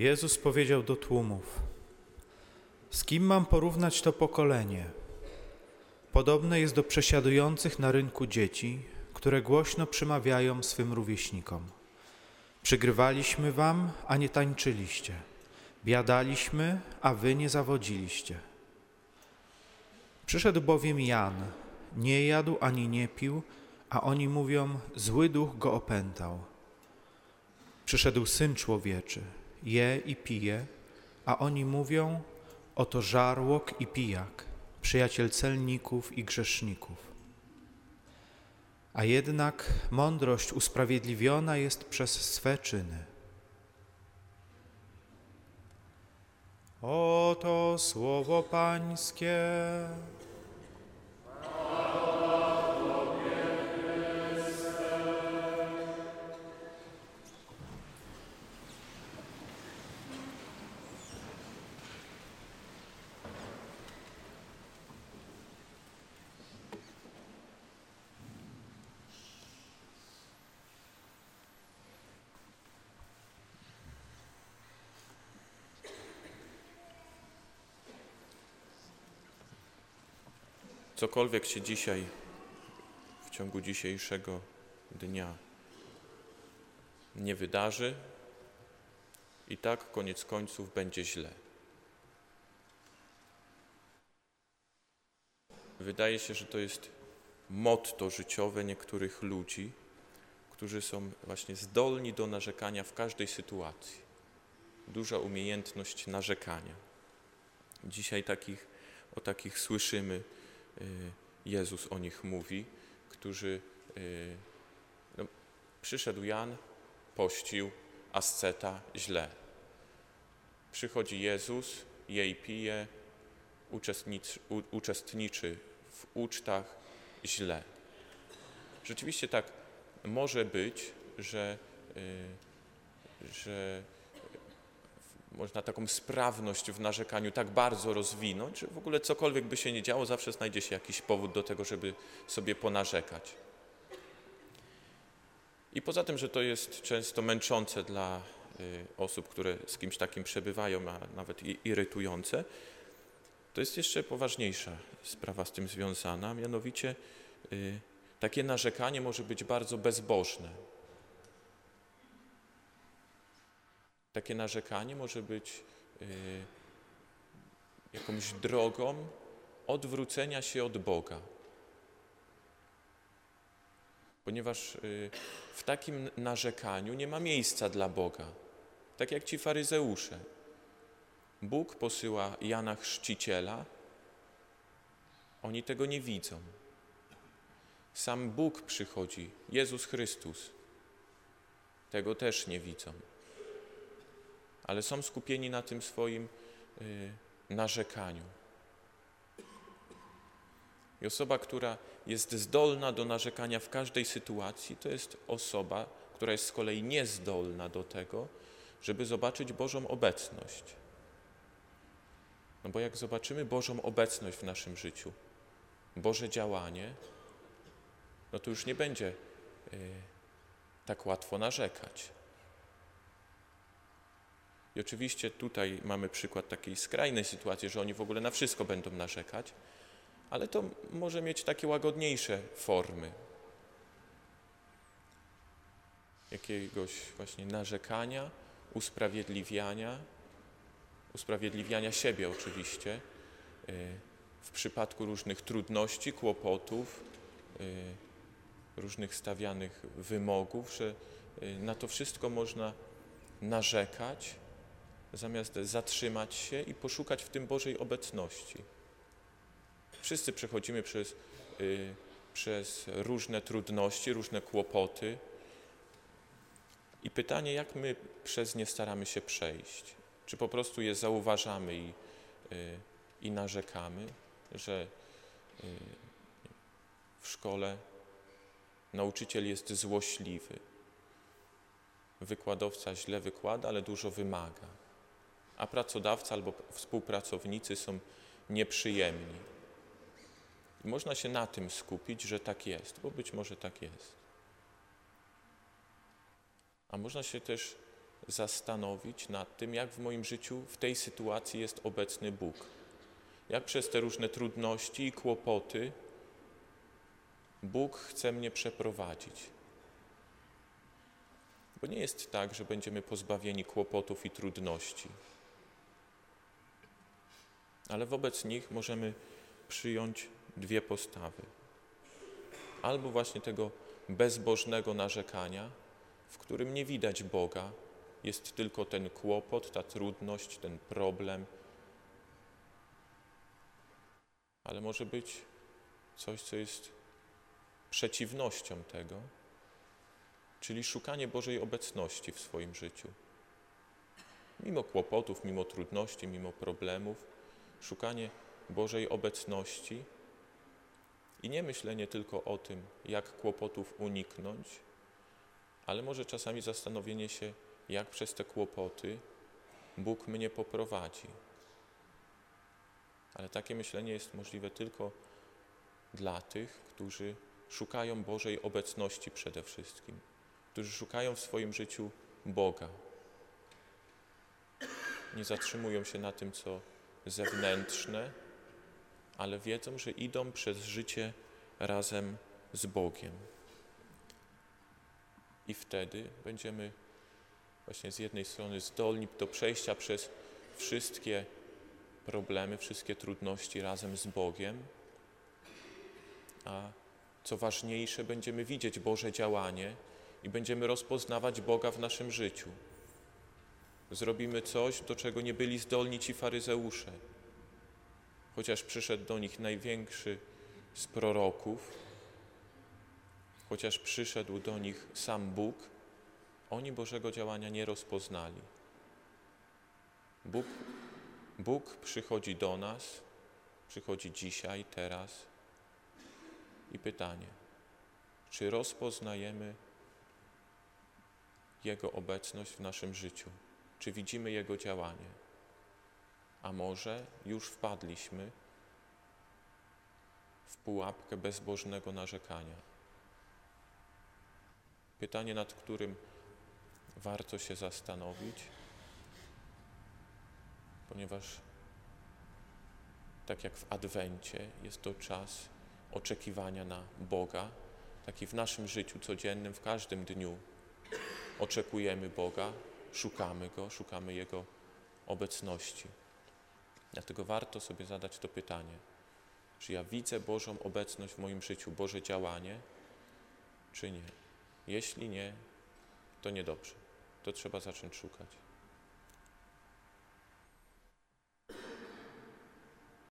Jezus powiedział do tłumów: Z kim mam porównać to pokolenie? Podobne jest do przesiadujących na rynku dzieci, które głośno przemawiają swym rówieśnikom. Przygrywaliśmy wam, a nie tańczyliście. Biadaliśmy, a wy nie zawodziliście. Przyszedł bowiem Jan, nie jadł ani nie pił, a oni mówią, zły duch go opętał. Przyszedł Syn Człowieczy, je i pije, a oni mówią, oto żarłok i pijak, przyjaciel celników i grzeszników. A jednak mądrość usprawiedliwiona jest przez swe czyny. Oto słowo Pańskie. Cokolwiek się dzisiaj, w ciągu dzisiejszego dnia nie wydarzy, i tak koniec końców będzie źle. Wydaje się, że to jest motto życiowe niektórych ludzi, którzy są właśnie zdolni do narzekania w każdej sytuacji. Duża umiejętność narzekania. Dzisiaj takich, o takich słyszymy Jezus o nich mówi, którzy y, no, przyszedł Jan, pościł, asceta, źle. Przychodzi Jezus, jej pije, uczestniczy, uczestniczy w ucztach, źle. Rzeczywiście tak może być, że, y, że można taką sprawność w narzekaniu tak bardzo rozwinąć, że w ogóle cokolwiek by się nie działo, zawsze znajdzie się jakiś powód do tego, żeby sobie ponarzekać. I poza tym, że to jest często męczące dla y, osób, które z kimś takim przebywają, a nawet irytujące, to jest jeszcze poważniejsza sprawa z tym związana, mianowicie y, takie narzekanie może być bardzo bezbożne. Takie narzekanie może być y, jakąś drogą odwrócenia się od Boga. Ponieważ y, w takim narzekaniu nie ma miejsca dla Boga. Tak jak ci faryzeusze. Bóg posyła Jana Chrzciciela, oni tego nie widzą. Sam Bóg przychodzi, Jezus Chrystus. Tego też nie widzą ale są skupieni na tym swoim y, narzekaniu. I osoba, która jest zdolna do narzekania w każdej sytuacji, to jest osoba, która jest z kolei niezdolna do tego, żeby zobaczyć Bożą obecność. No bo jak zobaczymy Bożą obecność w naszym życiu, Boże działanie, no to już nie będzie y, tak łatwo narzekać. Oczywiście tutaj mamy przykład takiej skrajnej sytuacji, że oni w ogóle na wszystko będą narzekać, ale to może mieć takie łagodniejsze formy. Jakiegoś właśnie narzekania, usprawiedliwiania, usprawiedliwiania siebie oczywiście, y, w przypadku różnych trudności, kłopotów, y, różnych stawianych wymogów, że y, na to wszystko można narzekać, zamiast zatrzymać się i poszukać w tym Bożej obecności. Wszyscy przechodzimy przez, y, przez różne trudności, różne kłopoty. I pytanie, jak my przez nie staramy się przejść? Czy po prostu je zauważamy i, y, i narzekamy, że y, w szkole nauczyciel jest złośliwy, wykładowca źle wykłada, ale dużo wymaga a pracodawca albo współpracownicy są nieprzyjemni. Można się na tym skupić, że tak jest, bo być może tak jest. A można się też zastanowić nad tym, jak w moim życiu w tej sytuacji jest obecny Bóg. Jak przez te różne trudności i kłopoty Bóg chce mnie przeprowadzić. Bo nie jest tak, że będziemy pozbawieni kłopotów i trudności, ale wobec nich możemy przyjąć dwie postawy. Albo właśnie tego bezbożnego narzekania, w którym nie widać Boga, jest tylko ten kłopot, ta trudność, ten problem, ale może być coś, co jest przeciwnością tego, czyli szukanie Bożej obecności w swoim życiu. Mimo kłopotów, mimo trudności, mimo problemów, szukanie Bożej obecności i nie myślenie tylko o tym, jak kłopotów uniknąć, ale może czasami zastanowienie się, jak przez te kłopoty Bóg mnie poprowadzi. Ale takie myślenie jest możliwe tylko dla tych, którzy szukają Bożej obecności przede wszystkim, którzy szukają w swoim życiu Boga. Nie zatrzymują się na tym, co zewnętrzne, ale wiedzą, że idą przez życie razem z Bogiem. I wtedy będziemy właśnie z jednej strony zdolni do przejścia przez wszystkie problemy, wszystkie trudności razem z Bogiem, a co ważniejsze, będziemy widzieć Boże działanie i będziemy rozpoznawać Boga w naszym życiu. Zrobimy coś, do czego nie byli zdolni ci faryzeusze. Chociaż przyszedł do nich największy z proroków, chociaż przyszedł do nich sam Bóg, oni Bożego działania nie rozpoznali. Bóg, Bóg przychodzi do nas, przychodzi dzisiaj, teraz i pytanie, czy rozpoznajemy Jego obecność w naszym życiu? Czy widzimy Jego działanie? A może już wpadliśmy w pułapkę bezbożnego narzekania? Pytanie, nad którym warto się zastanowić, ponieważ tak jak w Adwencie jest to czas oczekiwania na Boga, tak i w naszym życiu codziennym, w każdym dniu oczekujemy Boga, szukamy Go, szukamy Jego obecności. Dlatego warto sobie zadać to pytanie, czy ja widzę Bożą obecność w moim życiu, Boże działanie, czy nie. Jeśli nie, to niedobrze. To trzeba zacząć szukać.